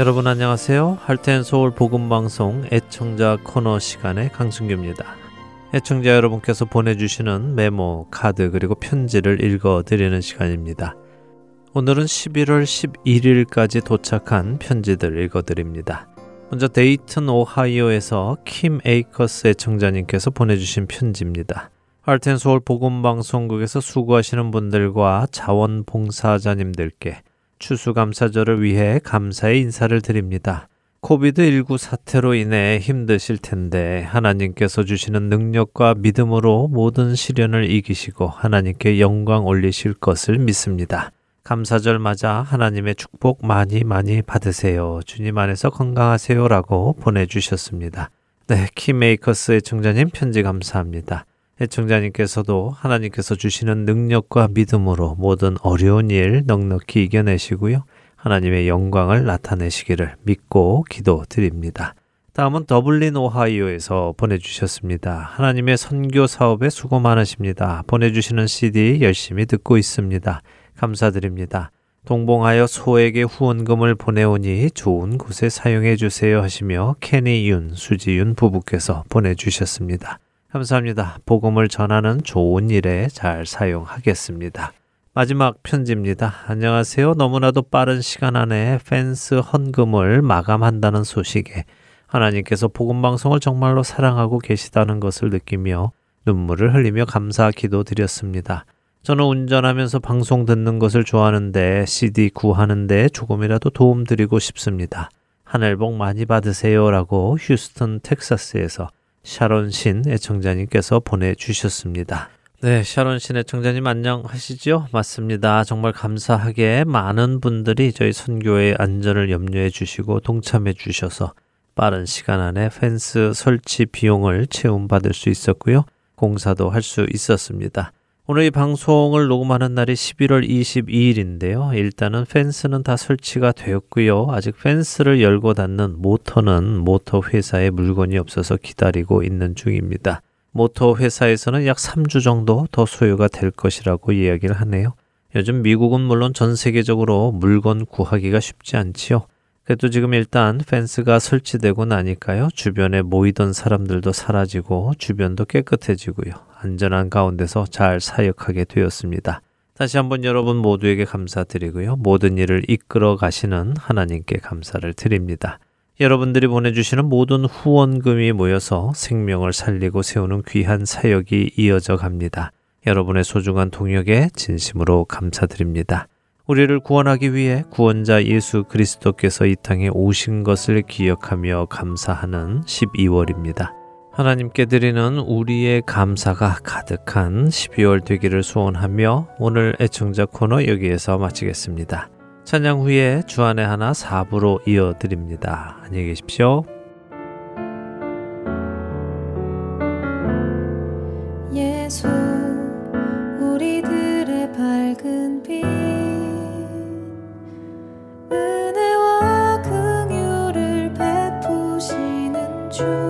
여러분 안녕하세요. Heart and Soul 복음 방송 애청자 코너 시간의 강승규입니다. 애청자 여러분께서 보내주시는 메모, 카드 그리고 편지를 읽어드리는 시간입니다. 오늘은 11월 11일까지 도착한 편지들 읽어드립니다. 먼저 데이튼 오하이오에서 킴 에이커스 애청자님께서 보내주신 편지입니다. Heart and Soul 복음 방송국에서 수고하시는 분들과 자원봉사자님들께 추수감사절을 위해 감사의 인사를 드립니다. 코비드19 사태로 인해 힘드실 텐데 하나님께서 주시는 능력과 믿음으로 모든 시련을 이기시고 하나님께 영광 올리실 것을 믿습니다. 감사절 맞아 하나님의 축복 많이 많이 받으세요. 주님 안에서 건강하세요라고 보내주셨습니다. 네, 키메이커스의 청자님 편지 감사합니다. 애청자님께서도 하나님께서 주시는 능력과 믿음으로 모든 어려운 일 넉넉히 이겨내시고요. 하나님의 영광을 나타내시기를 믿고 기도 드립니다. 다음은 더블린 오하이오에서 보내주셨습니다. 하나님의 선교 사업에 수고 많으십니다. 보내주시는 CD 열심히 듣고 있습니다. 감사드립니다. 동봉하여 소에게 후원금을 보내오니 좋은 곳에 사용해 주세요 하시며 케니 윤, 수지 윤 부부께서 보내주셨습니다. 감사합니다. 복음을 전하는 좋은 일에 잘 사용하겠습니다. 마지막 편지입니다. 안녕하세요. 너무나도 빠른 시간 안에 펜스 헌금을 마감한다는 소식에 하나님께서 복음 방송을 정말로 사랑하고 계시다는 것을 느끼며 눈물을 흘리며 감사 기도 드렸습니다. 저는 운전하면서 방송 듣는 것을 좋아하는데 CD 구하는데 조금이라도 도움 드리고 싶습니다. 하늘 복 많이 받으세요라고 휴스턴 텍사스에서 샤론 신 애청자님께서 보내주셨습니다. 네, 샤론 신 애청자님 안녕하시죠? 맞습니다. 정말 감사하게 많은 분들이 저희 선교의 안전을 염려해 주시고 동참해 주셔서 빠른 시간 안에 펜스 설치 비용을 채움받을 수 있었고요. 공사도 할 수 있었습니다. 오늘 이 방송을 녹음하는 날이 11월 22일인데요. 일단은 펜스는 다 설치가 되었고요. 아직 펜스를 열고 닫는 모터는 모터 회사에 물건이 없어서 기다리고 있는 중입니다. 모터 회사에서는 약 3주 정도 더 소요가 될 것이라고 이야기를 하네요. 요즘 미국은 물론 전 세계적으로 물건 구하기가 쉽지 않지요. 그래도 지금 일단 펜스가 설치되고 나니까요. 주변에 모이던 사람들도 사라지고 주변도 깨끗해지고요. 안전한 가운데서 잘 사역하게 되었습니다. 다시 한번 여러분 모두에게 감사드리고요. 모든 일을 이끌어 가시는 하나님께 감사를 드립니다. 여러분들이 보내주시는 모든 후원금이 모여서 생명을 살리고 세우는 귀한 사역이 이어져 갑니다. 여러분의 소중한 동역에 진심으로 감사드립니다. 우리를 구원하기 위해 구원자 예수 그리스도께서 이 땅에 오신 것을 기억하며 감사하는 12월입니다. 하나님께 드리는 우리의 감사가 가득한 12월 되기를 소원하며 오늘 애청자 코너 여기에서 마치겠습니다. 찬양 후에 주안의 하나 4부로 이어드립니다. 안녕히 계십시오. 예수 베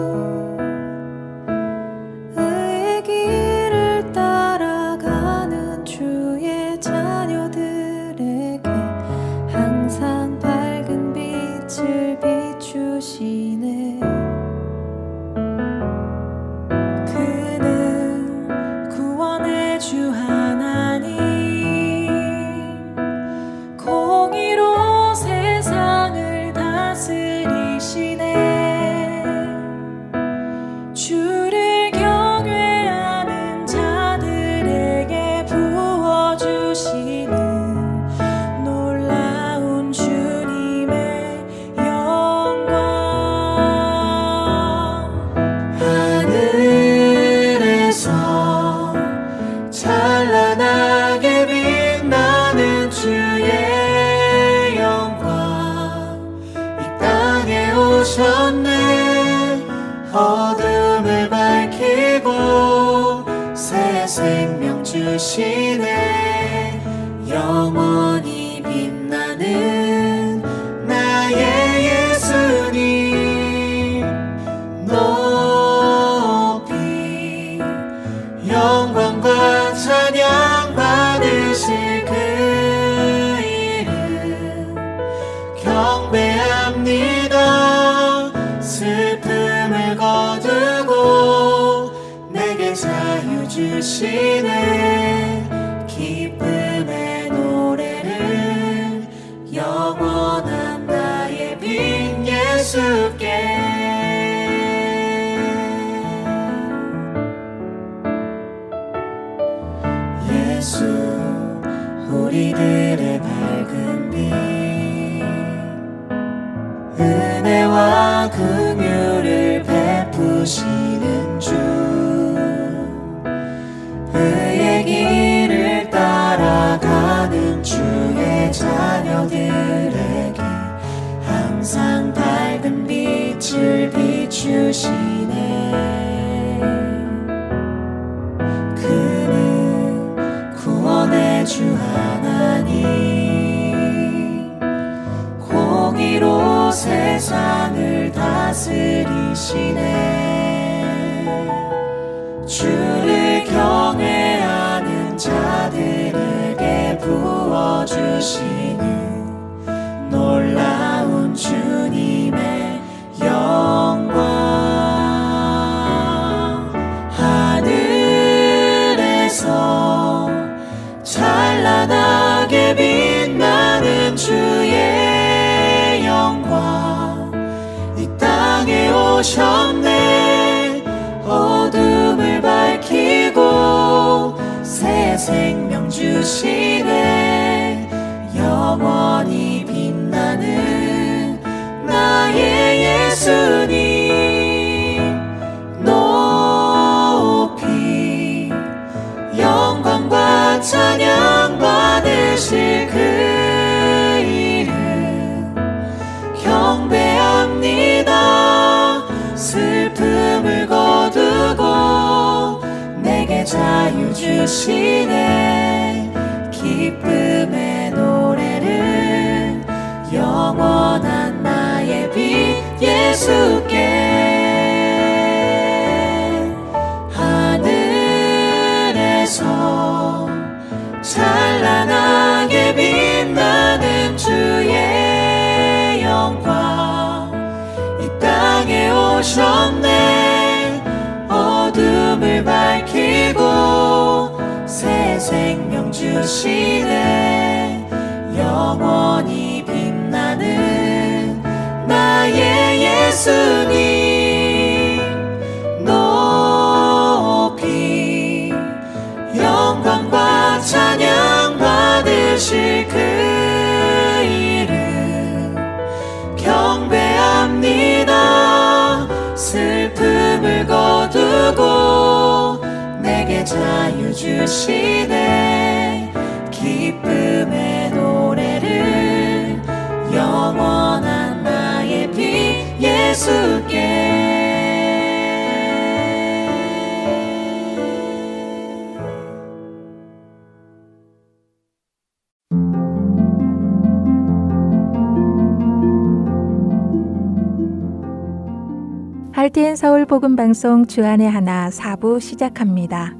은혜와 긍휼을 베푸시는 주. 의의 길을 따라가는 주의 자녀들에게 항상 밝은 빛을 비추시네. 그는 구원의 주 하나님. 공의로 세상을 다스리시네. 주를 경외하는 자들에게 부어주시는 놀라운 주님의 영 오셨네. 어둠을 밝히고 새 생명 주시네. 영원히 빛나는 나의 예수님. 높이 영광과 찬양 받으실 그 자유 주시네. 기쁨의 노래를 영원한 나의 빛 예수께 하늘에서 찬란하게 빛나는 주의 영광 이 땅에 오셨네 생명 주시네. 영원히 빛나는 나의 예수님. 높이 영광과 찬양 받으실 그 이름. 경배합니다. 슬픔을 거두고 내게 자유 주시네 기쁨의 노래를 영원한 나의 빛 예수께 Heart and Soul 복음 방송 주 안의 하나 4부 시작합니다.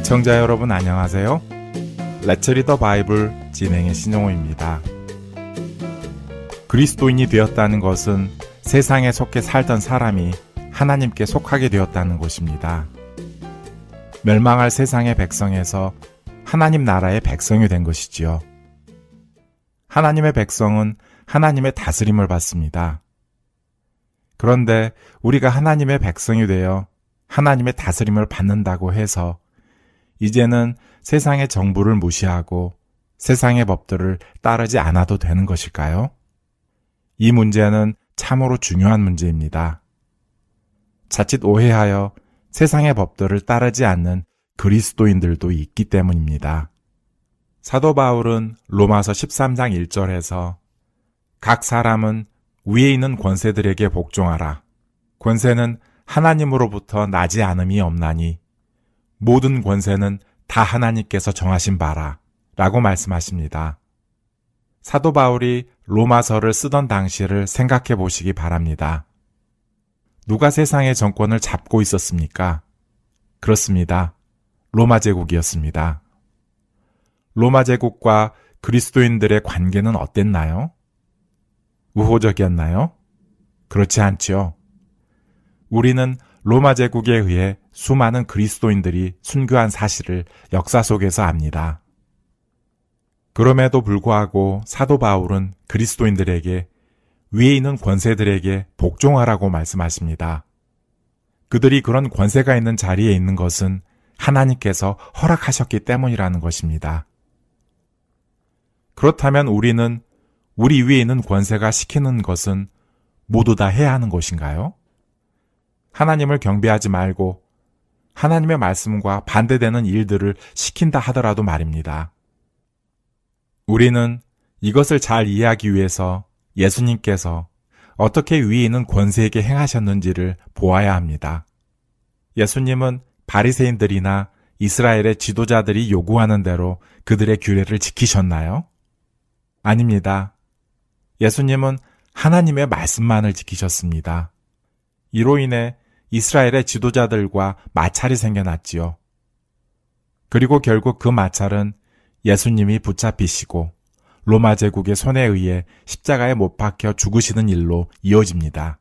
애청자 여러분 안녕하세요. Let's Read the Bible 진행의 신용호입니다. 그리스도인이 되었다는 것은 세상에 속해 살던 사람이 하나님께 속하게 되었다는 것입니다. 멸망할 세상의 백성에서 하나님 나라의 백성이 된 것이지요. 하나님의 백성은 하나님의 다스림을 받습니다. 그런데 우리가 하나님의 백성이 되어 하나님의 다스림을 받는다고 해서 이제는 세상의 정부를 무시하고 세상의 법들을 따르지 않아도 되는 것일까요? 이 문제는 참으로 중요한 문제입니다. 자칫 오해하여 세상의 법들을 따르지 않는 그리스도인들도 있기 때문입니다. 사도 바울은 로마서 13장 1절에서 각 사람은 위에 있는 권세들에게 복종하라. 권세는 하나님으로부터 나지 않음이 없나니 모든 권세는 다 하나님께서 정하신 바라. 라고 말씀하십니다. 사도 바울이 로마서를 쓰던 당시를 생각해 보시기 바랍니다. 누가 세상의 정권을 잡고 있었습니까? 그렇습니다. 로마 제국이었습니다. 로마 제국과 그리스도인들의 관계는 어땠나요? 우호적이었나요? 그렇지 않지요. 우리는 로마 제국에 의해 수많은 그리스도인들이 순교한 사실을 역사 속에서 압니다. 그럼에도 불구하고 사도 바울은 그리스도인들에게 위에 있는 권세들에게 복종하라고 말씀하십니다. 그들이 그런 권세가 있는 자리에 있는 것은 하나님께서 허락하셨기 때문이라는 것입니다. 그렇다면 우리는 우리 위에 있는 권세가 시키는 것은 모두 다 해야 하는 것인가요? 하나님을 경배하지 말고 하나님의 말씀과 반대되는 일들을 시킨다 하더라도 말입니다. 우리는 이것을 잘 이해하기 위해서 예수님께서 어떻게 위에 있는 권세에게 행하셨는지를 보아야 합니다. 예수님은 바리새인들이나 이스라엘의 지도자들이 요구하는 대로 그들의 규례를 지키셨나요? 아닙니다. 예수님은 하나님의 말씀만을 지키셨습니다. 이로 인해 이스라엘의 지도자들과 마찰이 생겨났지요. 그리고 결국 그 마찰은 예수님이 붙잡히시고 로마 제국의 손에 의해 십자가에 못 박혀 죽으시는 일로 이어집니다.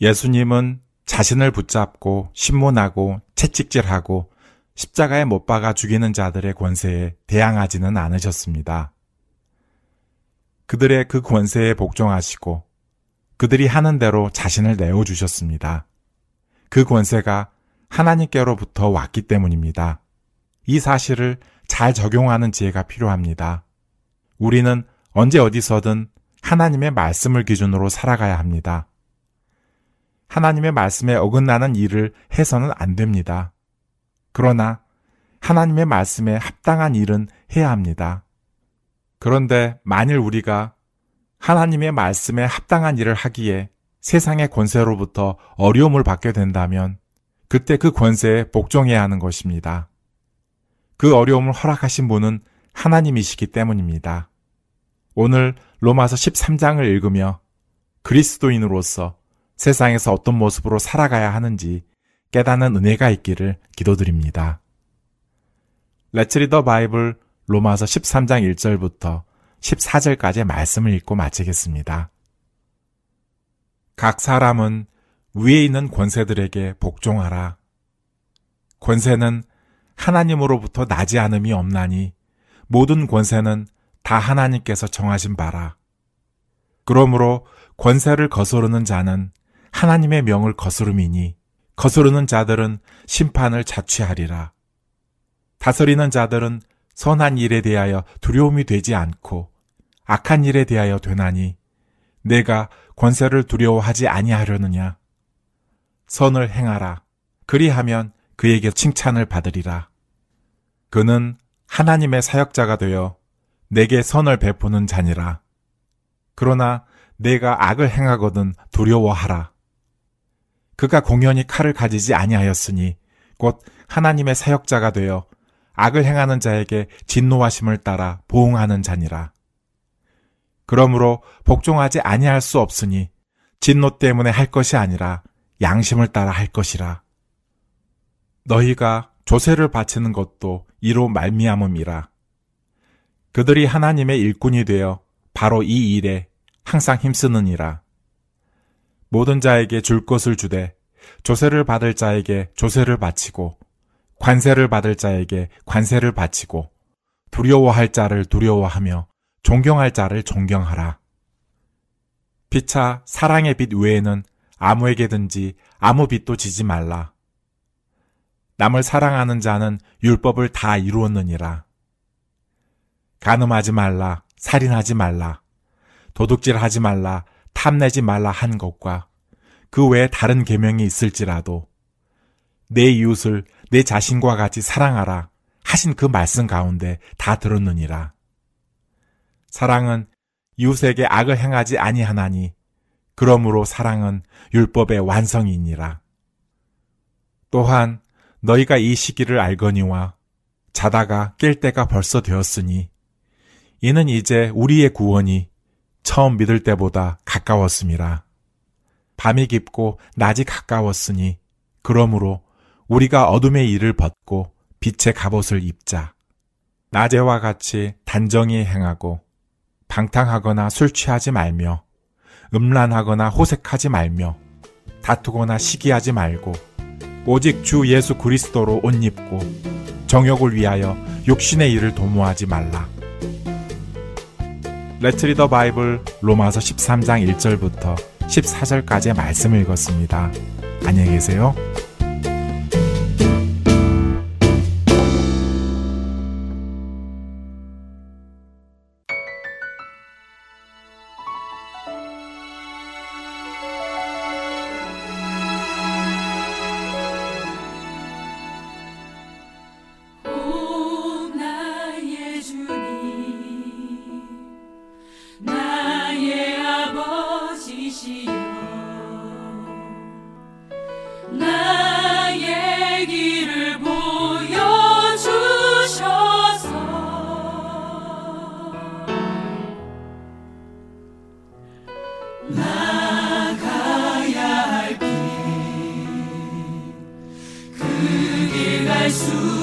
예수님은 자신을 붙잡고 신문하고 채찍질하고 십자가에 못 박아 죽이는 자들의 권세에 대항하지는 않으셨습니다. 그들의 그 권세에 복종하시고 그들이 하는 대로 자신을 내어주셨습니다. 그 권세가 하나님께로부터 왔기 때문입니다. 이 사실을 잘 적용하는 지혜가 필요합니다. 우리는 언제 어디서든 하나님의 말씀을 기준으로 살아가야 합니다. 하나님의 말씀에 어긋나는 일을 해서는 안 됩니다. 그러나 하나님의 말씀에 합당한 일은 해야 합니다. 그런데 만일 우리가 하나님의 말씀에 합당한 일을 하기에 세상의 권세로부터 어려움을 받게 된다면 그때 그 권세에 복종해야 하는 것입니다. 그 어려움을 허락하신 분은 하나님이시기 때문입니다. 오늘 로마서 13장을 읽으며 그리스도인으로서 세상에서 어떤 모습으로 살아가야 하는지 깨닫는 은혜가 있기를 기도드립니다. 레츠 리더 바이블 로마서 13장 1절부터 14절까지의 말씀을 읽고 마치겠습니다. 각 사람은 위에 있는 권세들에게 복종하라. 권세는 하나님으로부터 나지 않음이 없나니 모든 권세는 다 하나님께서 정하신 바라. 그러므로 권세를 거스르는 자는 하나님의 명을 거스름이니 거스르는 자들은 심판을 자취하리라. 다스리는 자들은 선한 일에 대하여 두려움이 되지 않고 악한 일에 대하여 되나니 내가 권세를 두려워하지 아니하려느냐? 선을 행하라. 그리하면 그에게 칭찬을 받으리라. 그는 하나님의 사역자가 되어 내게 선을 베푸는 자니라. 그러나 내가 악을 행하거든 두려워하라. 그가 공연히 칼을 가지지 아니하였으니 곧 하나님의 사역자가 되어 악을 행하는 자에게 진노하심을 따라 보응하는 자니라. 그러므로 복종하지 아니할 수 없으니 진노 때문에 할 것이 아니라 양심을 따라 할 것이라. 너희가 조세를 바치는 것도 이로 말미암음이라. 그들이 하나님의 일꾼이 되어 바로 이 일에 항상 힘쓰느니라. 모든 자에게 줄 것을 주되 조세를 받을 자에게 조세를 바치고 관세를 받을 자에게 관세를 바치고 두려워할 자를 두려워하며 존경할 자를 존경하라. 피차 사랑의 빛 외에는 아무에게든지 아무 빛도 지지 말라. 남을 사랑하는 자는 율법을 다 이루었느니라. 간음하지 말라, 살인하지 말라, 도둑질하지 말라, 탐내지 말라 한 것과 그 외에 다른 계명이 있을지라도 내 이웃을 내 자신과 같이 사랑하라 하신 그 말씀 가운데 다 들었느니라. 사랑은 이웃에게 악을 행하지 아니하나니 그러므로 사랑은 율법의 완성이니라. 또한 너희가 이 시기를 알거니와 자다가 깰 때가 벌써 되었으니 이는 이제 우리의 구원이 처음 믿을 때보다 가까웠음이라. 밤이 깊고 낮이 가까웠으니 그러므로 우리가 어둠의 일을 벗고 빛의 갑옷을 입자. 낮에와 같이 단정히 행하고 방탕하거나 술 취하지 말며 음란하거나 호색하지 말며 다투거나 시기하지 말고 오직 주 예수 그리스도로 옷 입고 정욕을 위하여 욕심의 일을 도모하지 말라. 레츠 리더 바이블 로마서 13장 1절부터 14절까지의 말씀을 읽었습니다. 안녕히 계세요. 길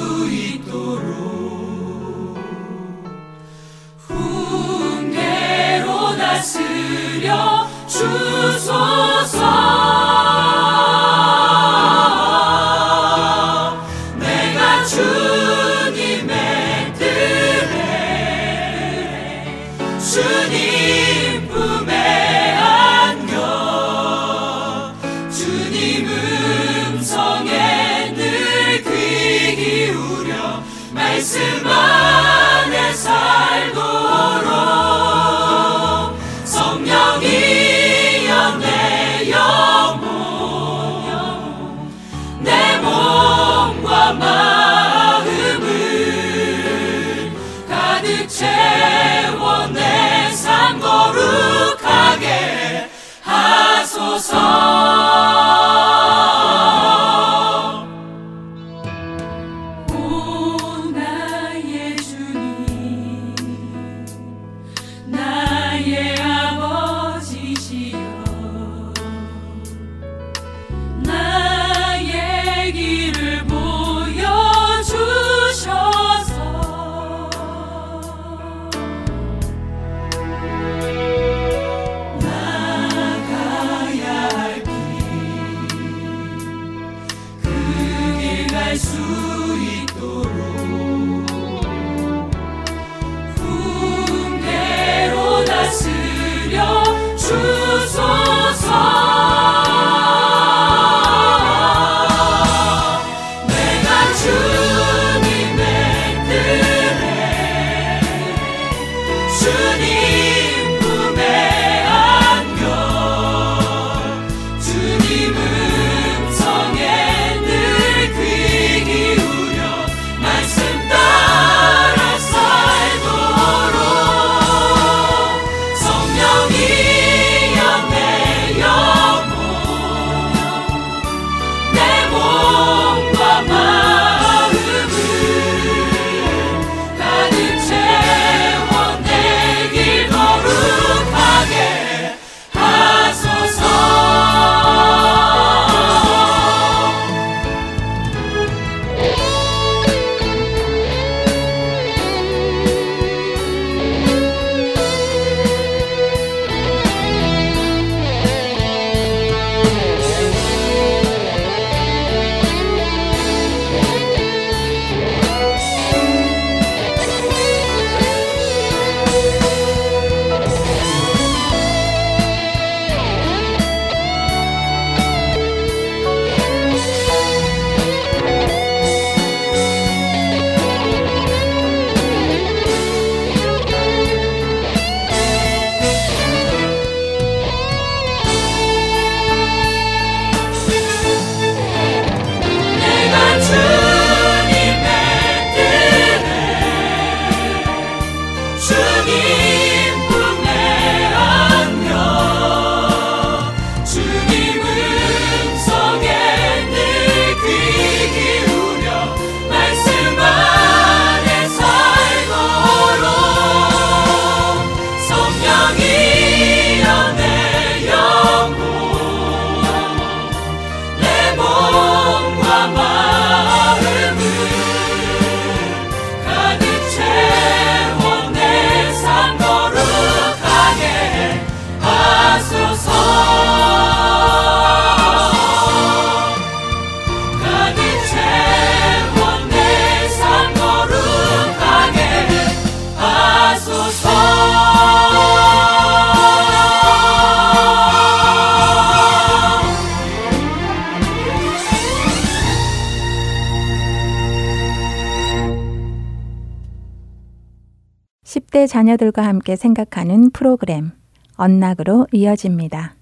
10대 자녀들과 함께 생각하는 프로그램 언락으로 이어집니다.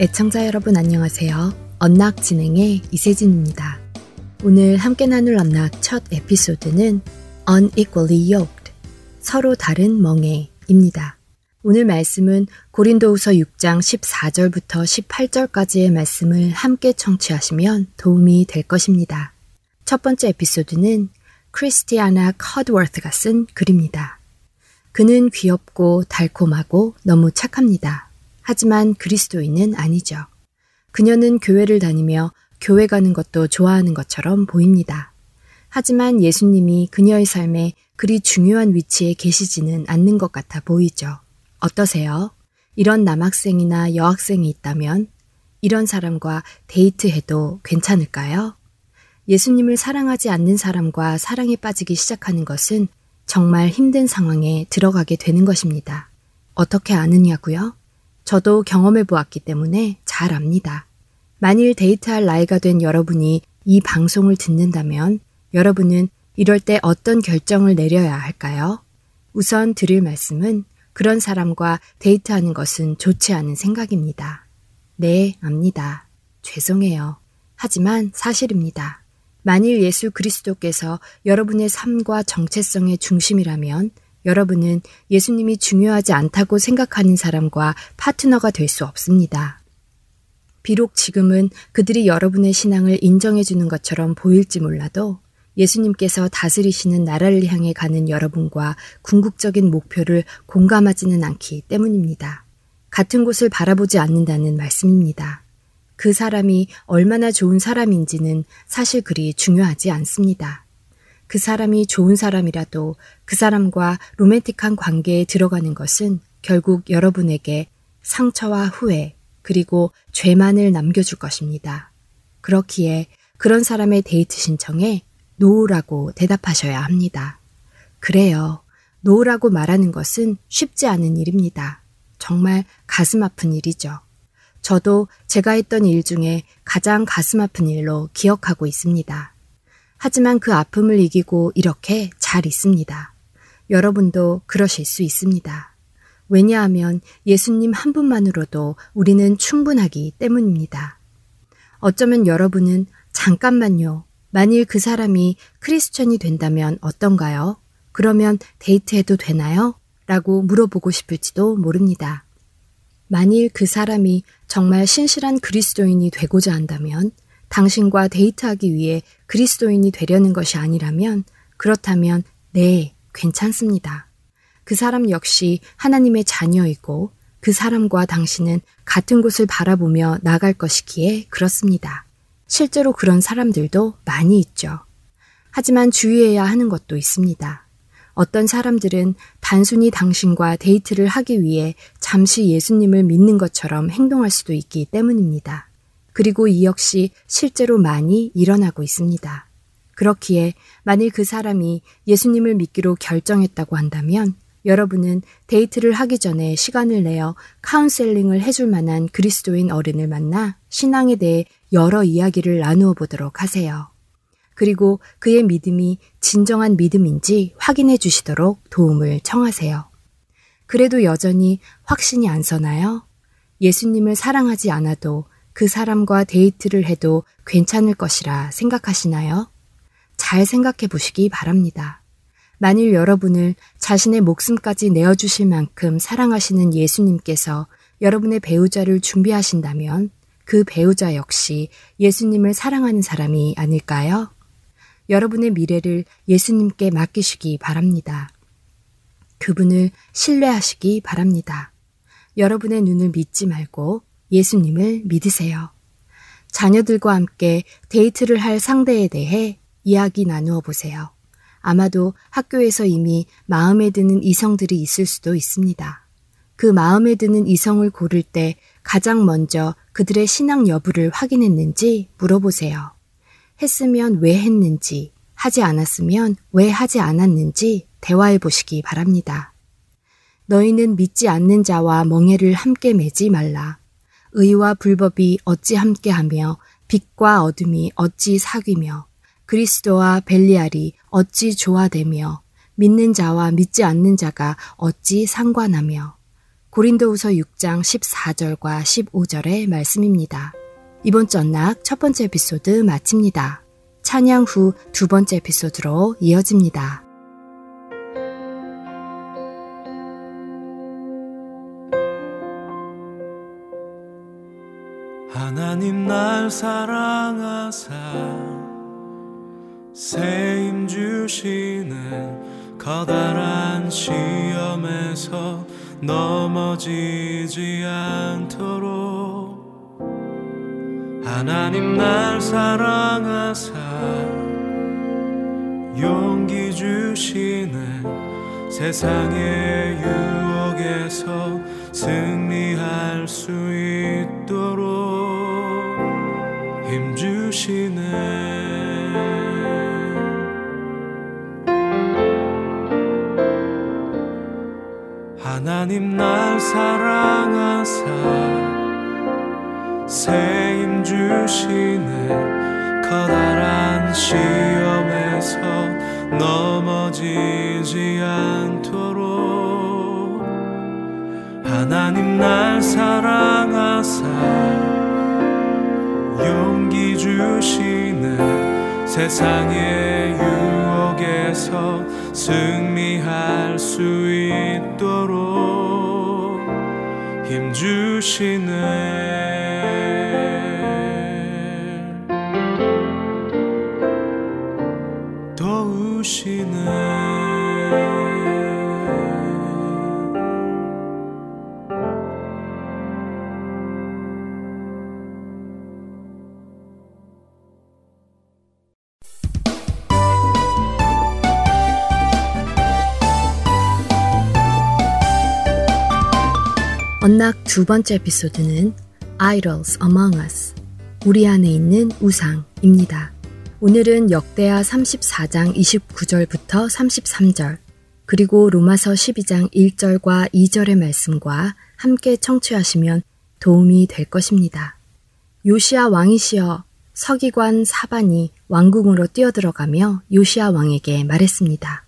애청자 여러분 안녕하세요. 언락 진행의 이세진입니다. 오늘 함께 나눌 언락 첫 에피소드는 Unequally Yoked, 서로 다른 멍에입니다. 오늘 말씀은 고린도후서 6장 14절부터 18절까지의 말씀을 함께 청취하시면 도움이 될 것입니다. 첫 번째 에피소드는 크리스티아나 커드워스가 쓴 글입니다. 그는 귀엽고 달콤하고 너무 착합니다. 하지만 그리스도인은 아니죠. 그녀는 교회를 다니며 교회 가는 것도 좋아하는 것처럼 보입니다. 하지만 예수님이 그녀의 삶에 그리 중요한 위치에 계시지는 않는 것 같아 보이죠. 어떠세요? 이런 남학생이나 여학생이 있다면 이런 사람과 데이트해도 괜찮을까요? 예수님을 사랑하지 않는 사람과 사랑에 빠지기 시작하는 것은 정말 힘든 상황에 들어가게 되는 것입니다. 어떻게 아느냐고요? 저도 경험해 보았기 때문에 잘 압니다. 만일 데이트할 나이가 된 여러분이 이 방송을 듣는다면 여러분은 이럴 때 어떤 결정을 내려야 할까요? 우선 드릴 말씀은 그런 사람과 데이트하는 것은 좋지 않은 생각입니다. 네, 압니다. 죄송해요. 하지만 사실입니다. 만일 예수 그리스도께서 여러분의 삶과 정체성의 중심이라면 여러분은 예수님이 중요하지 않다고 생각하는 사람과 파트너가 될 수 없습니다. 비록 지금은 그들이 여러분의 신앙을 인정해 주는 것처럼 보일지 몰라도 예수님께서 다스리시는 나라를 향해 가는 여러분과 궁극적인 목표를 공감하지는 않기 때문입니다. 같은 곳을 바라보지 않는다는 말씀입니다. 그 사람이 얼마나 좋은 사람인지는 사실 그리 중요하지 않습니다. 그 사람이 좋은 사람이라도 그 사람과 로맨틱한 관계에 들어가는 것은 결국 여러분에게 상처와 후회, 그리고 죄만을 남겨줄 것입니다. 그렇기에 그런 사람의 데이트 신청에 No라고 대답하셔야 합니다. 그래요. No라고 말하는 것은 쉽지 않은 일입니다. 정말 가슴 아픈 일이죠. 저도 제가 했던 일 중에 가장 가슴 아픈 일로 기억하고 있습니다. 하지만 그 아픔을 이기고 이렇게 잘 있습니다. 여러분도 그러실 수 있습니다. 왜냐하면 예수님 한 분만으로도 우리는 충분하기 때문입니다. 어쩌면 여러분은 잠깐만요. 만일 그 사람이 크리스천이 된다면 어떤가요? 그러면 데이트해도 되나요? 라고 물어보고 싶을지도 모릅니다. 만일 그 사람이 정말 신실한 그리스도인이 되고자 한다면 당신과 데이트하기 위해 그리스도인이 되려는 것이 아니라면 그렇다면 네, 괜찮습니다. 그 사람 역시 하나님의 자녀이고 그 사람과 당신은 같은 곳을 바라보며 나갈 것이기에 그렇습니다. 실제로 그런 사람들도 많이 있죠. 하지만 주의해야 하는 것도 있습니다. 어떤 사람들은 단순히 당신과 데이트를 하기 위해 잠시 예수님을 믿는 것처럼 행동할 수도 있기 때문입니다. 그리고 이 역시 실제로 많이 일어나고 있습니다. 그렇기에 만일 그 사람이 예수님을 믿기로 결정했다고 한다면 여러분은 데이트를 하기 전에 시간을 내어 카운셀링을 해줄 만한 그리스도인 어른을 만나 신앙에 대해 여러 이야기를 나누어 보도록 하세요. 그리고 그의 믿음이 진정한 믿음인지 확인해 주시도록 도움을 청하세요. 그래도 여전히 확신이 안 서나요? 예수님을 사랑하지 않아도 그 사람과 데이트를 해도 괜찮을 것이라 생각하시나요? 잘 생각해 보시기 바랍니다. 만일 여러분을 자신의 목숨까지 내어주실 만큼 사랑하시는 예수님께서 여러분의 배우자를 준비하신다면 그 배우자 역시 예수님을 사랑하는 사람이 아닐까요? 여러분의 미래를 예수님께 맡기시기 바랍니다. 그분을 신뢰하시기 바랍니다. 여러분의 눈을 믿지 말고 예수님을 믿으세요. 자녀들과 함께 데이트를 할 상대에 대해 이야기 나누어 보세요. 아마도 학교에서 이미 마음에 드는 이성들이 있을 수도 있습니다. 그 마음에 드는 이성을 고를 때 가장 먼저 그들의 신앙 여부를 확인했는지 물어보세요. 했으면 왜 했는지, 하지 않았으면 왜 하지 않았는지 대화해 보시기 바랍니다. 너희는 믿지 않는 자와 멍해를 함께 매지 말라. 의와 불법이 어찌 함께하며 빛과 어둠이 어찌 사귀며 그리스도와 벨리알이 어찌 조화되며 믿는 자와 믿지 않는 자가 어찌 상관하며 고린도후서 6장 14절과 15절의 말씀입니다. 이번 주 언락 첫 번째 에피소드 마칩니다. 찬양 후 두 번째 에피소드로 이어집니다. 하나님 날 사랑하사 세임 주시는 커다란 시험에서 넘어지지 않도록 하나님 날 사랑하사 용기 주시는 세상의 유혹에서 승리할 수 있도록 힘 주시네 하나님 날 사랑하사 세임 주시는 커다란 시험에서 넘어지지 않도록 하나님 날 사랑하사 용기 주시는 세상의 유 혹에서 승리할 수 있도록 힘 주시네. 도우시네 언락 두 번째 에피소드는 Idols Among Us, 우리 안에 있는 우상입니다. 오늘은 역대하 34장 29절부터 33절, 그리고 로마서 12장 1절과 2절의 말씀과 함께 청취하시면 도움이 될 것입니다. 요시아 왕이시여 서기관 사반이 왕궁으로 뛰어들어가며 요시아 왕에게 말했습니다.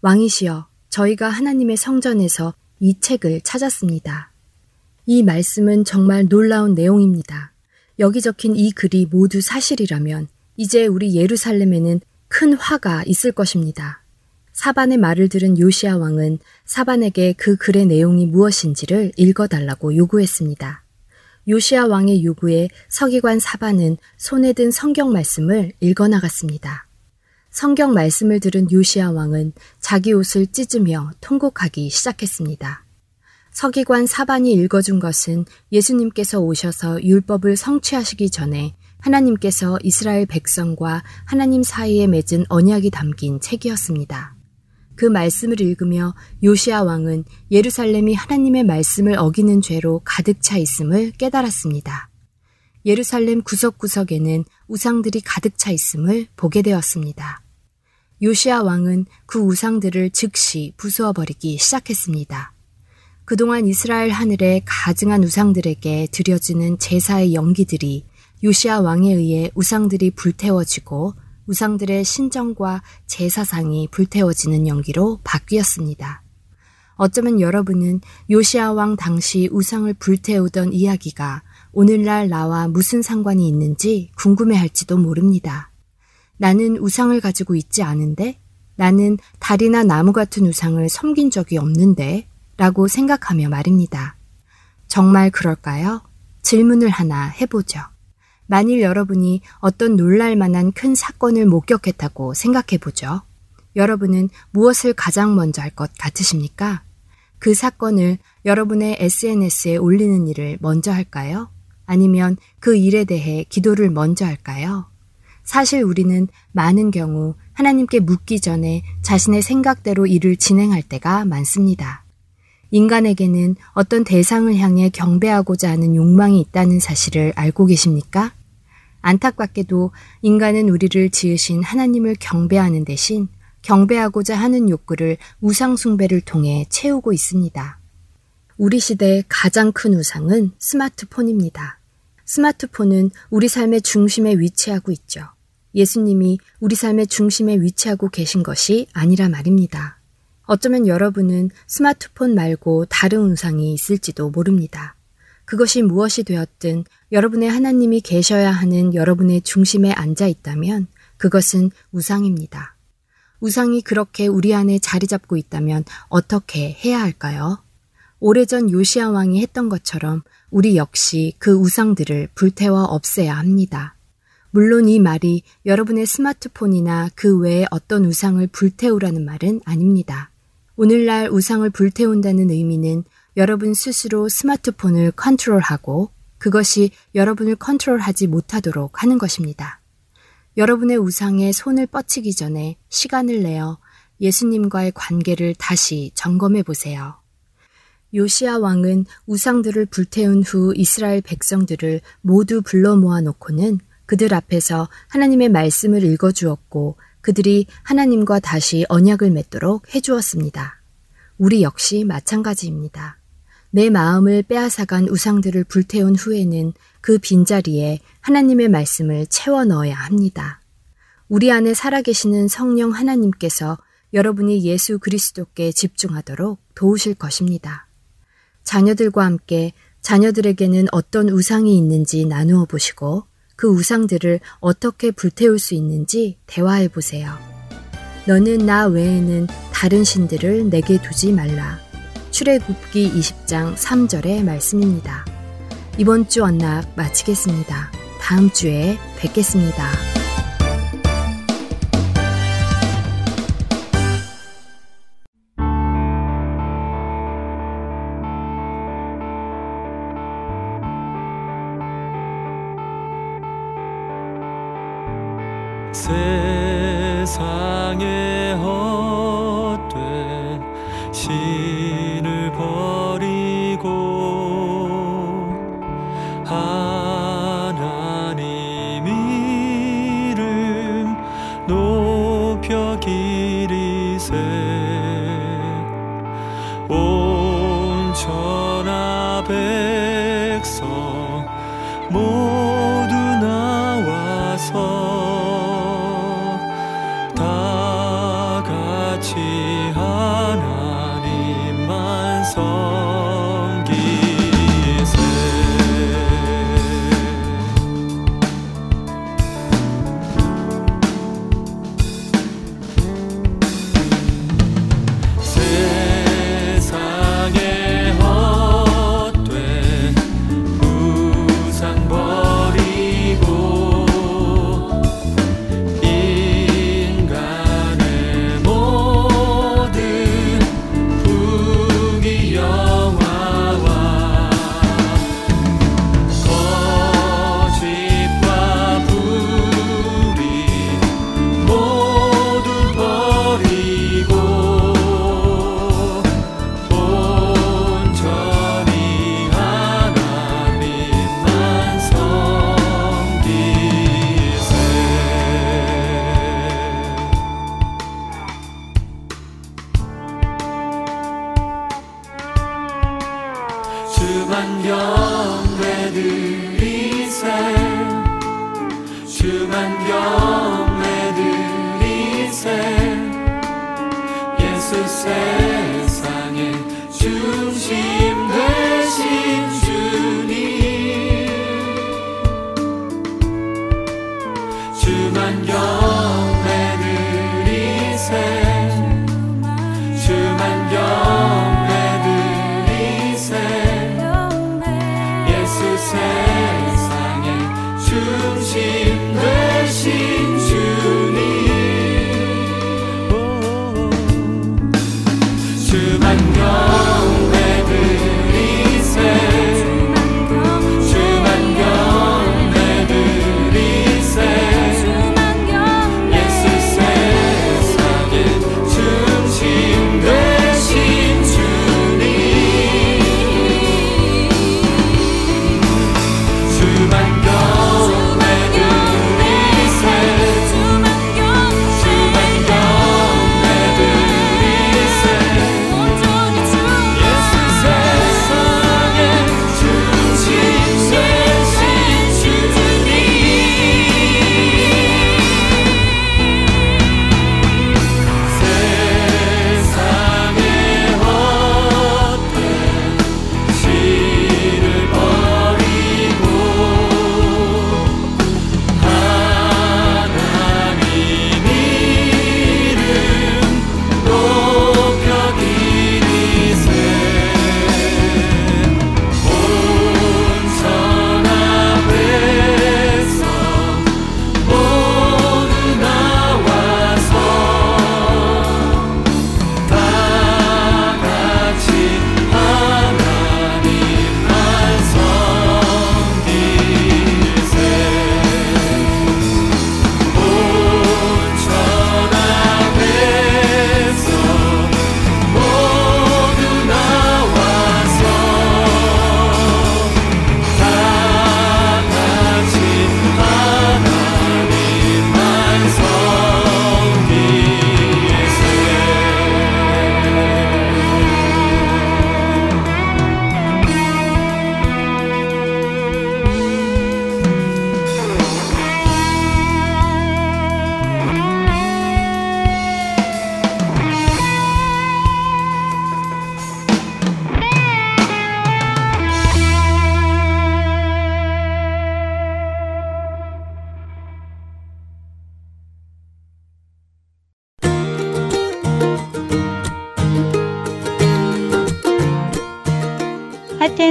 왕이시여 저희가 하나님의 성전에서 이 책을 찾았습니다. 이 말씀은 정말 놀라운 내용입니다. 여기 적힌 이 글이 모두 사실이라면 이제 우리 예루살렘에는 큰 화가 있을 것입니다. 사반의 말을 들은 요시아 왕은 사반에게 그 글의 내용이 무엇인지를 읽어달라고 요구했습니다. 요시아 왕의 요구에 서기관 사반은 손에 든 성경 말씀을 읽어나갔습니다. 성경 말씀을 들은 요시아 왕은 자기 옷을 찢으며 통곡하기 시작했습니다. 서기관 사반이 읽어준 것은 예수님께서 오셔서 율법을 성취하시기 전에 하나님께서 이스라엘 백성과 하나님 사이에 맺은 언약이 담긴 책이었습니다. 그 말씀을 읽으며 요시아 왕은 예루살렘이 하나님의 말씀을 어기는 죄로 가득 차 있음을 깨달았습니다. 예루살렘 구석구석에는 우상들이 가득 차 있음을 보게 되었습니다. 요시아 왕은 그 우상들을 즉시 부수어 버리기 시작했습니다. 그동안 이스라엘 하늘에 가증한 우상들에게 드려지는 제사의 연기들이 요시아 왕에 의해 우상들이 불태워지고 우상들의 신정과 제사상이 불태워지는 연기로 바뀌었습니다. 어쩌면 여러분은 요시아 왕 당시 우상을 불태우던 이야기가 오늘날 나와 무슨 상관이 있는지 궁금해할지도 모릅니다. 나는 우상을 가지고 있지 않은데 나는 달이나 나무 같은 우상을 섬긴 적이 없는데 라고 생각하며 말입니다. 정말 그럴까요? 질문을 하나 해보죠. 만일 여러분이 어떤 놀랄 만한 큰 사건을 목격했다고 생각해보죠. 여러분은 무엇을 가장 먼저 할 것 같으십니까? 그 사건을 여러분의 SNS에 올리는 일을 먼저 할까요? 아니면 그 일에 대해 기도를 먼저 할까요? 사실 우리는 많은 경우 하나님께 묻기 전에 자신의 생각대로 일을 진행할 때가 많습니다. 인간에게는 어떤 대상을 향해 경배하고자 하는 욕망이 있다는 사실을 알고 계십니까? 안타깝게도 인간은 우리를 지으신 하나님을 경배하는 대신 경배하고자 하는 욕구를 우상숭배를 통해 채우고 있습니다. 우리 시대의 가장 큰 우상은 스마트폰입니다. 스마트폰은 우리 삶의 중심에 위치하고 있죠. 예수님이 우리 삶의 중심에 위치하고 계신 것이 아니라 말입니다. 어쩌면 여러분은 스마트폰 말고 다른 우상이 있을지도 모릅니다. 그것이 무엇이 되었든 여러분의 하나님이 계셔야 하는 여러분의 중심에 앉아 있다면 그것은 우상입니다. 우상이 그렇게 우리 안에 자리 잡고 있다면 어떻게 해야 할까요? 오래전 요시아 왕이 했던 것처럼 우리 역시 그 우상들을 불태워 없애야 합니다. 물론 이 말이 여러분의 스마트폰이나 그 외에 어떤 우상을 불태우라는 말은 아닙니다. 오늘날 우상을 불태운다는 의미는 여러분 스스로 스마트폰을 컨트롤하고 그것이 여러분을 컨트롤하지 못하도록 하는 것입니다. 여러분의 우상에 손을 뻗치기 전에 시간을 내어 예수님과의 관계를 다시 점검해 보세요. 요시아 왕은 우상들을 불태운 후 이스라엘 백성들을 모두 불러 모아 놓고는 그들 앞에서 하나님의 말씀을 읽어 주었고 그들이 하나님과 다시 언약을 맺도록 해 주었습니다. 우리 역시 마찬가지입니다. 내 마음을 빼앗아간 우상들을 불태운 후에는 그 빈자리에 하나님의 말씀을 채워 넣어야 합니다. 우리 안에 살아계시는 성령 하나님께서 여러분이 예수 그리스도께 집중하도록 도우실 것입니다. 자녀들과 함께 자녀들에게는 어떤 우상이 있는지 나누어 보시고 그 우상들을 어떻게 불태울 수 있는지 대화해 보세요. 너는 나 외에는 다른 신들을 내게 두지 말라. 출애굽기 20장 3절의 말씀입니다. 이번 주 언락 마치겠습니다. 다음 주에 뵙겠습니다.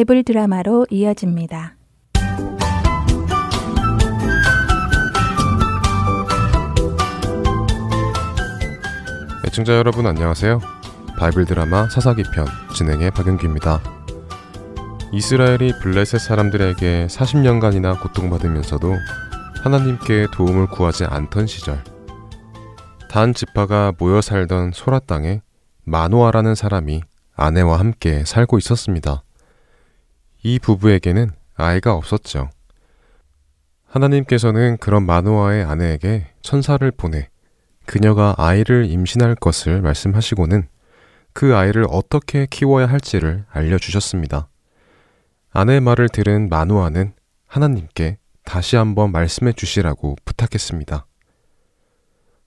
바이블 드라마로 이어집니다. 애청자 여러분 안녕하세요. 바이블 드라마 사사기 편 진행의 박영규입니다. 이스라엘이 블레셋 사람들에게 40년간이나 고통받으면서도 하나님께 도움을 구하지 않던 시절 단 지파가 모여 살던 소라 땅에 마노아라는 사람이 아내와 함께 살고 있었습니다. 이 부부에게는 아이가 없었죠. 하나님께서는 그런 마노아의 아내에게 천사를 보내 그녀가 아이를 임신할 것을 말씀하시고는 그 아이를 어떻게 키워야 할지를 알려주셨습니다. 아내의 말을 들은 마노아는 하나님께 다시 한번 말씀해 주시라고 부탁했습니다.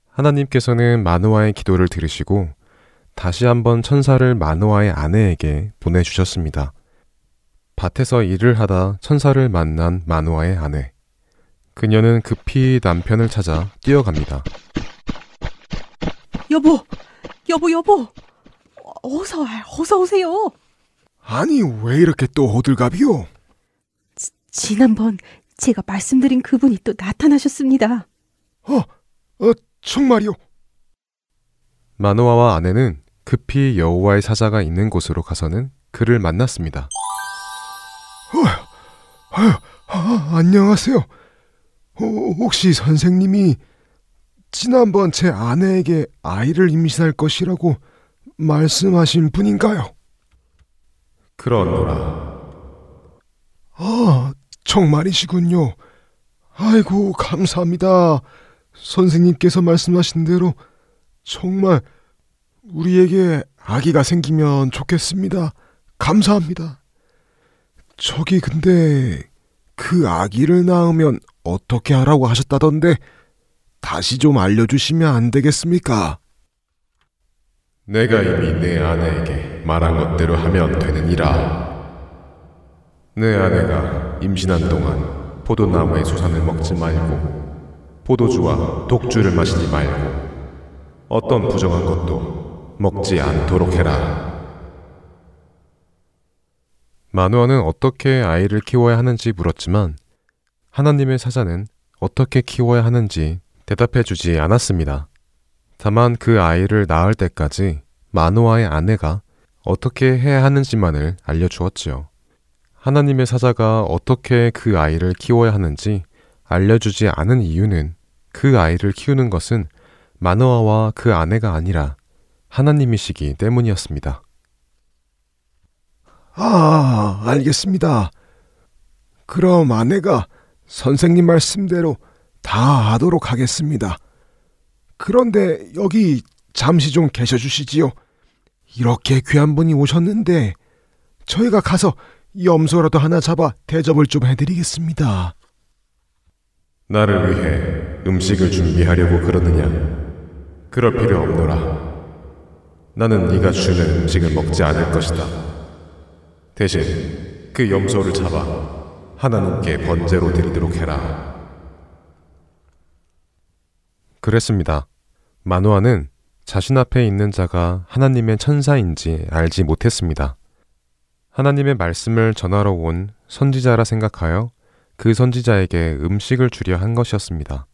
하나님께서는 마노아의 기도를 들으시고 다시 한번 천사를 마노아의 아내에게 보내주셨습니다. 밭에서 일을 하다 천사를 만난 마노아의 아내. 그녀는 급히 남편을 찾아 뛰어갑니다. 여보, 여보, 여보. 어서 와, 어서 오세요. 아니, 왜 이렇게 또 호들갑이요? 지난번 제가 말씀드린 그분이 또 나타나셨습니다. 어, 어, 정말이요? 마노아와 아내는 급히 여호와의 사자가 있는 곳으로 가서는 그를 만났습니다. 어, 아, 안녕하세요. 어, 혹시 선생님이 지난번 제 아내에게 아이를 임신할 것이라고 말씀하신 분인가요? 그러노라. 아, 정말이시군요. 아이고, 감사합니다. 선생님께서 말씀하신 대로 정말 우리에게 아기가 생기면 좋겠습니다. 감사합니다. 저기 근데 그 아기를 낳으면 어떻게 하라고 하셨다던데 다시 좀 알려주시면 안 되겠습니까? 내가 이미 내 아내에게 말한 것대로 하면 되느니라. 내 아내가 임신한 동안 포도나무의 수산을 먹지 말고 포도주와 독주를 마시지 말고 어떤 부정한 것도 먹지 않도록 해라. 마누아는 어떻게 아이를 키워야 하는지 물었지만 하나님의 사자는 어떻게 키워야 하는지 대답해 주지 않았습니다. 다만 그 아이를 낳을 때까지 마누아의 아내가 어떻게 해야 하는지만을 알려주었지요. 하나님의 사자가 어떻게 그 아이를 키워야 하는지 알려주지 않은 이유는 그 아이를 키우는 것은 마누아와 그 아내가 아니라 하나님이시기 때문이었습니다. 아, 알겠습니다. 그럼 아내가 선생님 말씀대로 다 하도록 하겠습니다. 그런데 여기 잠시 좀 계셔 주시지요. 이렇게 귀한 분이 오셨는데 저희가 가서 염소라도 하나 잡아 대접을 좀 해드리겠습니다. 나를 위해 음식을 준비하려고 그러느냐? 그럴 필요 없노라. 나는 네가 주는 음식을 먹지 않을 것이다. 대신 그 염소를 잡아 하나님께 번제로 드리도록 해라. 그랬습니다. 마노아는 자신 앞에 있는 자가 하나님의 천사인지 알지 못했습니다. 하나님의 말씀을 전하러 온 선지자라 생각하여 그 선지자에게 음식을 주려 한 것이었습니다.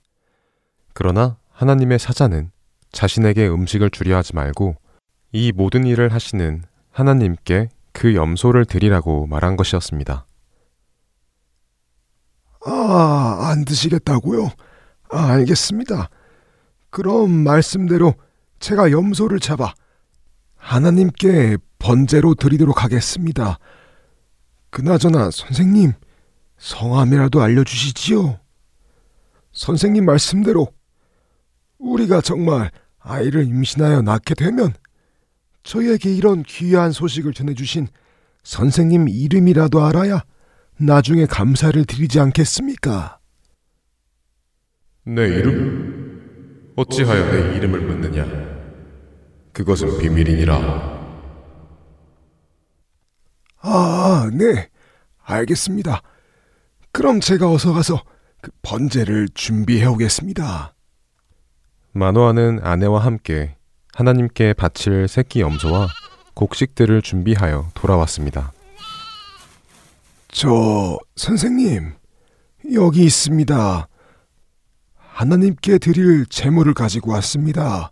그러나 하나님의 사자는 자신에게 음식을 주려 하지 말고 이 모든 일을 하시는 하나님께 그 염소를 드리라고 말한 것이었습니다. 아, 안 드시겠다고요? 아, 알겠습니다. 그럼 말씀대로 제가 염소를 잡아 하나님께 번제로 드리도록 하겠습니다. 그나저나 선생님, 성함이라도 알려주시지요. 선생님 말씀대로 우리가 정말 아이를 임신하여 낳게 되면 저희에게 이런 귀한 소식을 전해주신 선생님 이름이라도 알아야 나중에 감사를 드리지 않겠습니까? 내 이름? 어찌하여 내 이름을 묻느냐? 그것은 비밀이니라. 아, 네. 알겠습니다. 그럼 제가 어서 가서 그 번제를 준비해 오겠습니다. 마노아는 아내와 함께 하나님께 바칠 새끼 염소와 곡식들을 준비하여 돌아왔습니다. 저 선생님 여기 있습니다. 하나님께 드릴 제물을 가지고 왔습니다.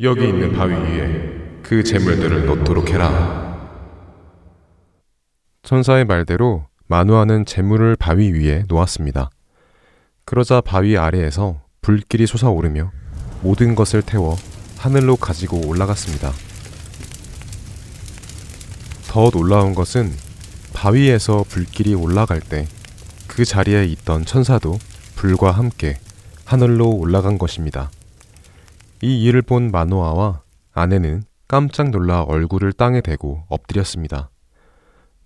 여기 있는 바위 위에 그 재물들을 놓도록 해라. 천사의 말대로 마누아는 재물을 바위 위에 놓았습니다. 그러자 바위 아래에서 불길이 솟아오르며 모든 것을 태워 하늘로 가지고 올라갔습니다. 더 놀라운 것은 바위에서 불길이 올라갈 때 그 자리에 있던 천사도 불과 함께 하늘로 올라간 것입니다. 이 일을 본 마노아와 아내는 깜짝 놀라 얼굴을 땅에 대고 엎드렸습니다.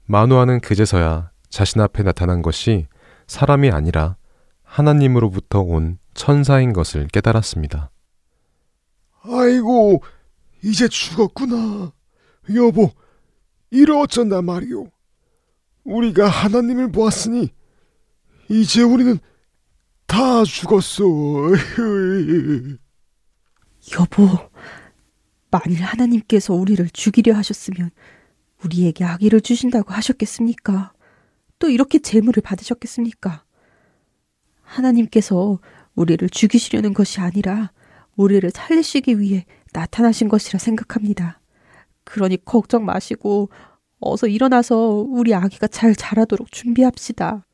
마노아는 그제서야 자신 앞에 나타난 것이 사람이 아니라 하나님으로부터 온 천사인 것을 깨달았습니다. 아이고 이제 죽었구나. 여보 이를 어쩐다 말이오. 우리가 하나님을 보았으니 이제 우리는 다 죽었어. 여보, 만일 하나님께서 우리를 죽이려 하셨으면 우리에게 아기를 주신다고 하셨겠습니까? 또 이렇게 재물을 받으셨겠습니까? 하나님께서 우리를 죽이시려는 것이 아니라 우리를 살리시기 위해 나타나신 것이라 생각합니다. 그러니 걱정 마시고 어서 일어나서 우리 아기가 잘 자라도록 준비합시다.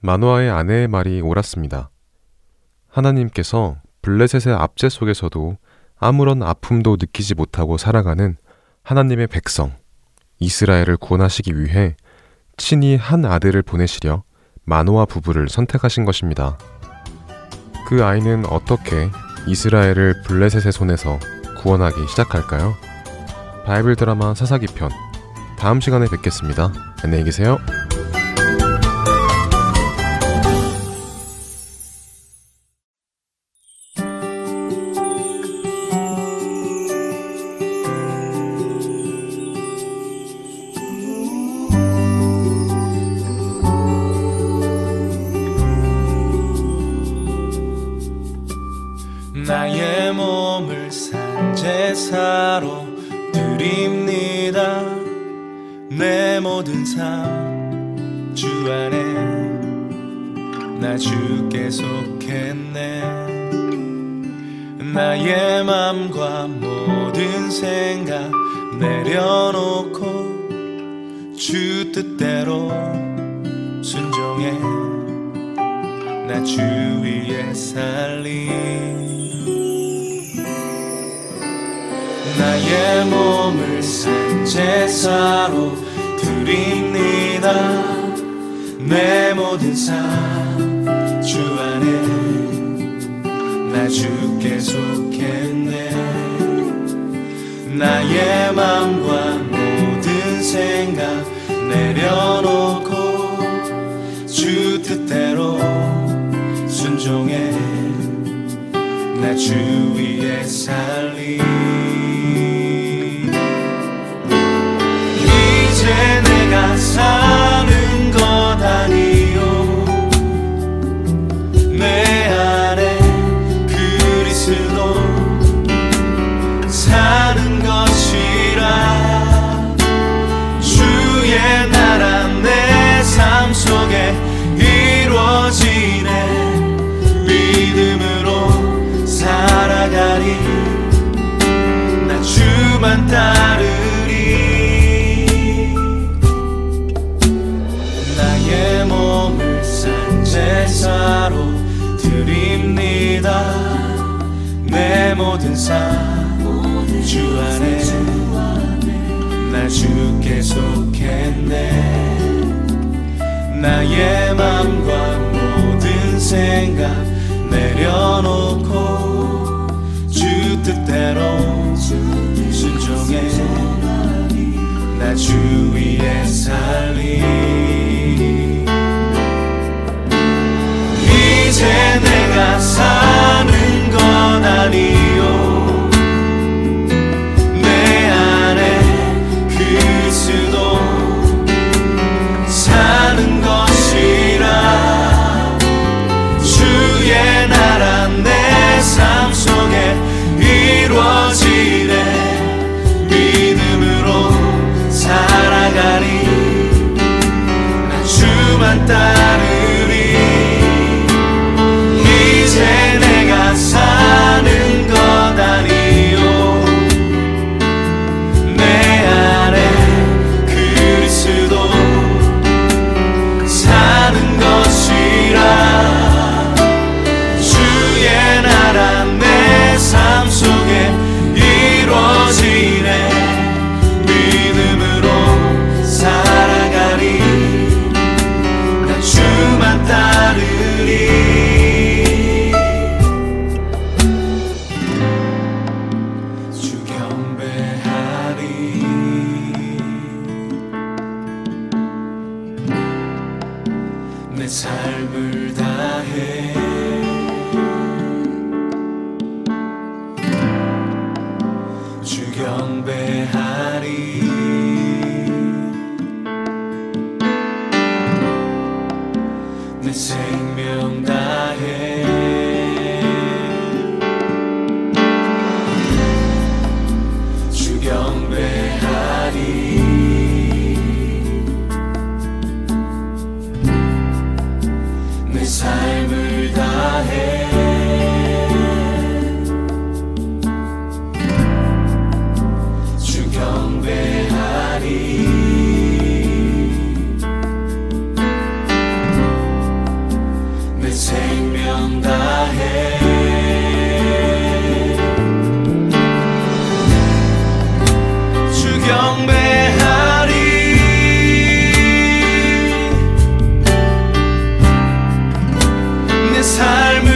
마노아의 아내의 말이 옳았습니다. 하나님께서 블레셋의 압제 속에서도 아무런 아픔도 느끼지 못하고 살아가는 하나님의 백성, 이스라엘을 구원하시기 위해 친히 한 아들을 보내시려 마노아 부부를 선택하신 것입니다. 그 아이는 어떻게 이스라엘을 블레셋의 손에서 구원하기 시작할까요? 바이블 드라마 사사기 편 다음 시간에 뵙겠습니다. 안녕히 계세요. 내 모든 삶 주 안에 나 주께 속했네. 나의 맘과 모든 생각 내려놓고 주 뜻대로 순종해. 나 주 위에 살리. 이제 내가 사 삶주 안에 날 주께 속했네. 나의 맘과 모든 생각 내려놓고 주 뜻대로 순종해. 나 주 위에 살리. 이제 내가 사는 건 아니 내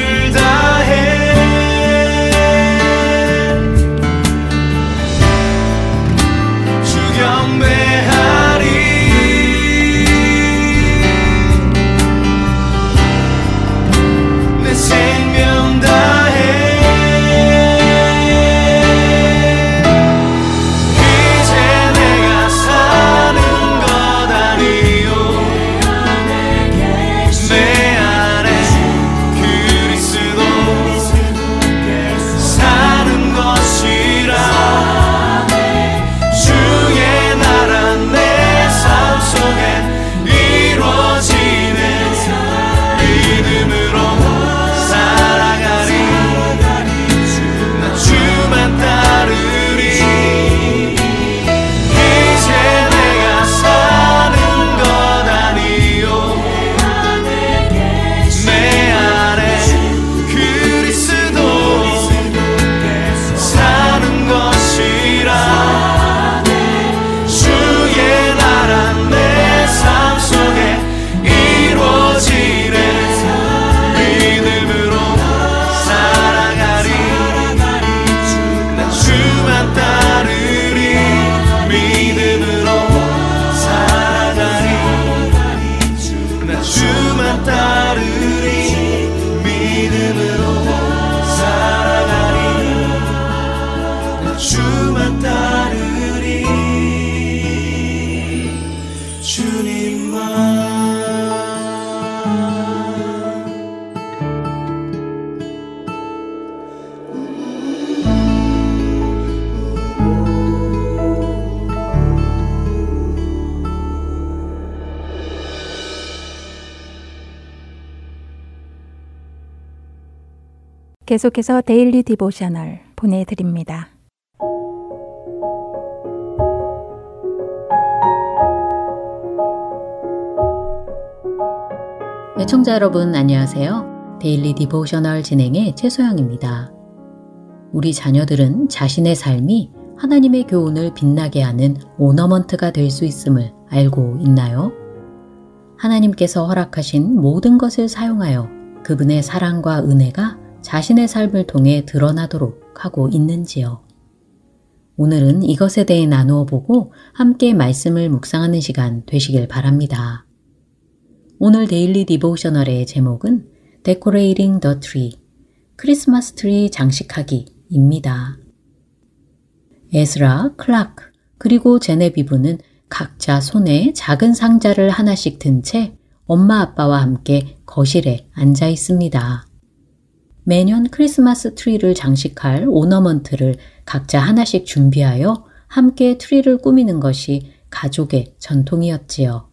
계속해서 Daily Devotional 보내드립니다. 애청자 여러분 안녕하세요. Daily Devotional 진행의 최소영입니다. 우리 자녀들은 자신의 삶이 하나님의 교훈을 빛나게 하는 ornament가 될 수 있음을 알고 있나요? 하나님께서 허락하신 모든 것을 사용하여 그분의 사랑과 은혜가 자신의 삶을 통해 드러나도록 하고 있는지요. 오늘은 이것에 대해 나누어 보고 함께 말씀을 묵상하는 시간 되시길 바랍니다. 오늘 Daily Devotional의 제목은 Decorating the Tree, 크리스마스 트리 장식하기입니다. 에스라, 클라크, 그리고 제네비브는 각자 손에 작은 상자를 하나씩 든 채 엄마 아빠와 함께 거실에 앉아 있습니다. 매년 크리스마스 트리를 장식할 ornament를 각자 하나씩 준비하여 함께 트리를 꾸미는 것이 가족의 전통이었지요.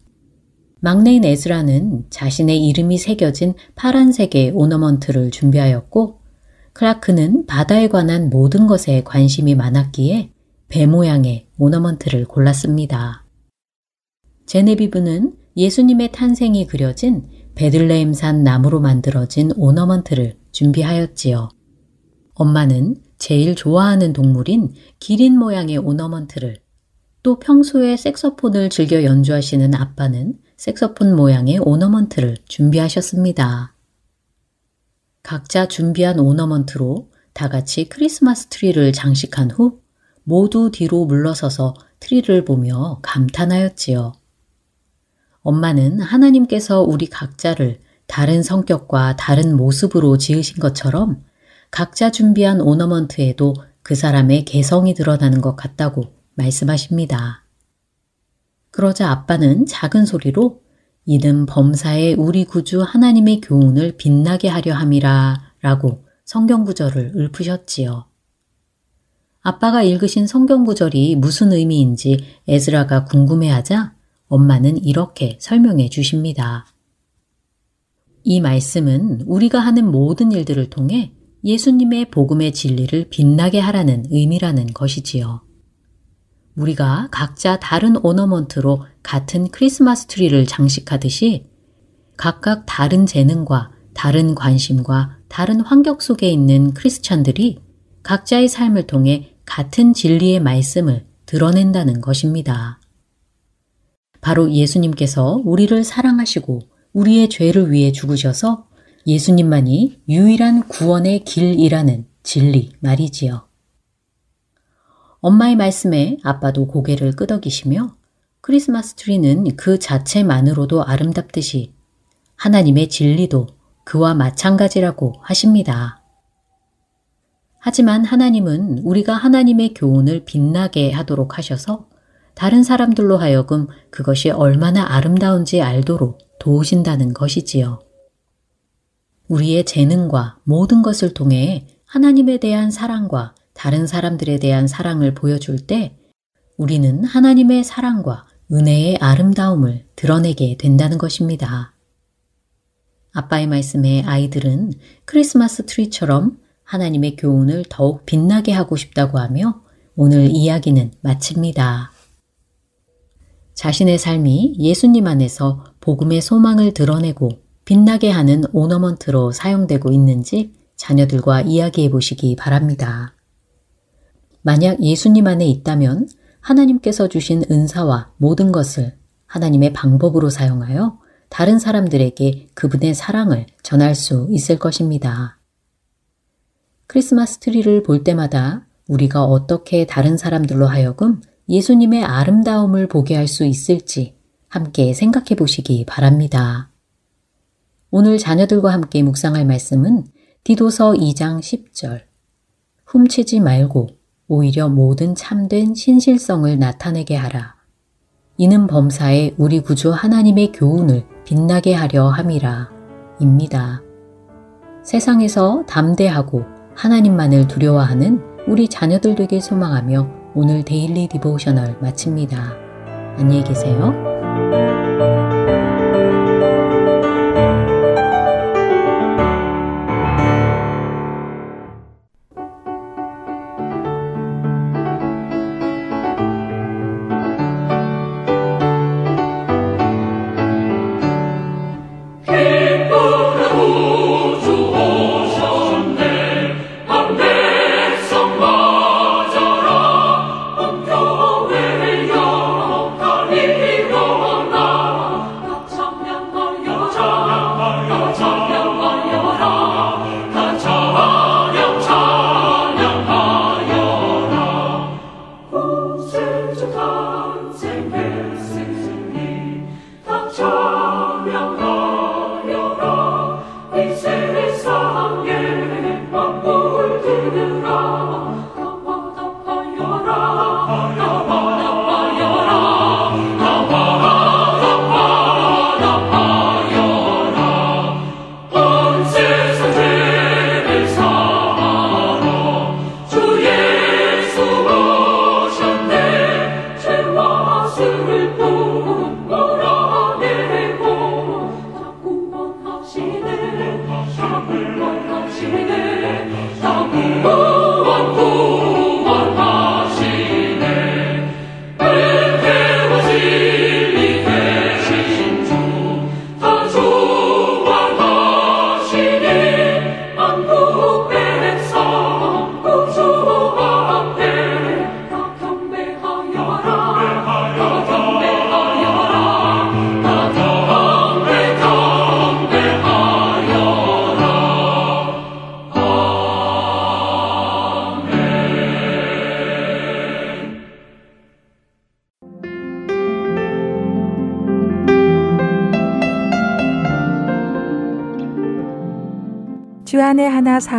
막내인 에즈라는 자신의 이름이 새겨진 파란색의 ornament를 준비하였고, 클라크는 바다에 관한 모든 것에 관심이 많았기에 배 모양의 ornament를 골랐습니다. 제네비브는 예수님의 탄생이 그려진 베들레헴산 나무로 만들어진 ornament를 준비하였지요. 엄마는 제일 좋아하는 동물인 기린 모양의 ornament를 또 평소에 색소폰을 즐겨 연주하시는 아빠는 색소폰 모양의 ornament를 준비하셨습니다. 각자 준비한 ornament로 다 같이 크리스마스 트리를 장식한 후 모두 뒤로 물러서서 트리를 보며 감탄하였지요. 엄마는 하나님께서 우리 각자를 다른 성격과 다른 모습으로 지으신 것처럼 각자 준비한 ornament에도 그 사람의 개성이 드러나는 것 같다고 말씀하십니다. 그러자 아빠는 작은 소리로 이는 범사에 우리 구주 하나님의 교훈을 빛나게 하려 함이라 라고 성경 구절을 읊으셨지요. 아빠가 읽으신 성경 구절이 무슨 의미인지 에즈라가 궁금해하자 엄마는 이렇게 설명해 주십니다. 이 말씀은 우리가 하는 모든 일들을 통해 예수님의 복음의 진리를 빛나게 하라는 의미라는 것이지요. 우리가 각자 다른 ornament로 같은 크리스마스 트리를 장식하듯이 각각 다른 재능과 다른 관심과 다른 환경 속에 있는 크리스찬들이 각자의 삶을 통해 같은 진리의 말씀을 드러낸다는 것입니다. 바로 예수님께서 우리를 사랑하시고 우리의 죄를 위해 죽으셔서 예수님만이 유일한 구원의 길이라는 진리 말이지요. 엄마의 말씀에 아빠도 고개를 끄덕이시며 크리스마스 트리는 그 자체만으로도 아름답듯이 하나님의 진리도 그와 마찬가지라고 하십니다. 하지만 하나님은 우리가 하나님의 교훈을 빛나게 하도록 하셔서 다른 사람들로 하여금 그것이 얼마나 아름다운지 알도록 도우신다는 것이지요. 우리의 재능과 모든 것을 통해 하나님에 대한 사랑과 다른 사람들에 대한 사랑을 보여줄 때 우리는 하나님의 사랑과 은혜의 아름다움을 드러내게 된다는 것입니다. 아빠의 말씀에 아이들은 크리스마스 트리처럼 하나님의 교훈을 더욱 빛나게 하고 싶다고 하며 오늘 이야기는 마칩니다. 자신의 삶이 예수님 안에서 복음의 소망을 드러내고 빛나게 하는 오너먼트로 사용되고 있는지 자녀들과 이야기해 보시기 바랍니다. 만약 예수님 안에 있다면 하나님께서 주신 은사와 모든 것을 하나님의 방법으로 사용하여 다른 사람들에게 그분의 사랑을 전할 수 있을 것입니다. 크리스마스 트리를 볼 때마다 우리가 어떻게 다른 사람들로 하여금 예수님의 아름다움을 보게 할 수 있을지 함께 생각해 보시기 바랍니다. 오늘 자녀들과 함께 묵상할 말씀은 디도서 2장 10절. 훔치지 말고 오히려 모든 참된 신실성을 나타내게 하라. 이는 범사에 우리 구주 하나님의 교훈을 빛나게 하려 함이라. 입니다. 세상에서 담대하고 하나님만을 두려워하는 우리 자녀들 되길 소망하며 오늘 daily devotional 마칩니다. 안녕히 계세요.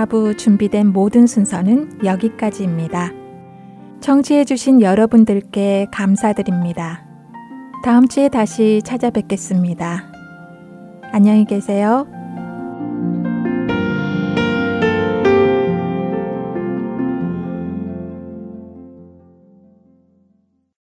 4부 준비된 모든 순서는 여기까지입니다. 청취해주신 여러분들께 감사드립니다. 다음 주에 다시 찾아뵙겠습니다. 안녕히 계세요.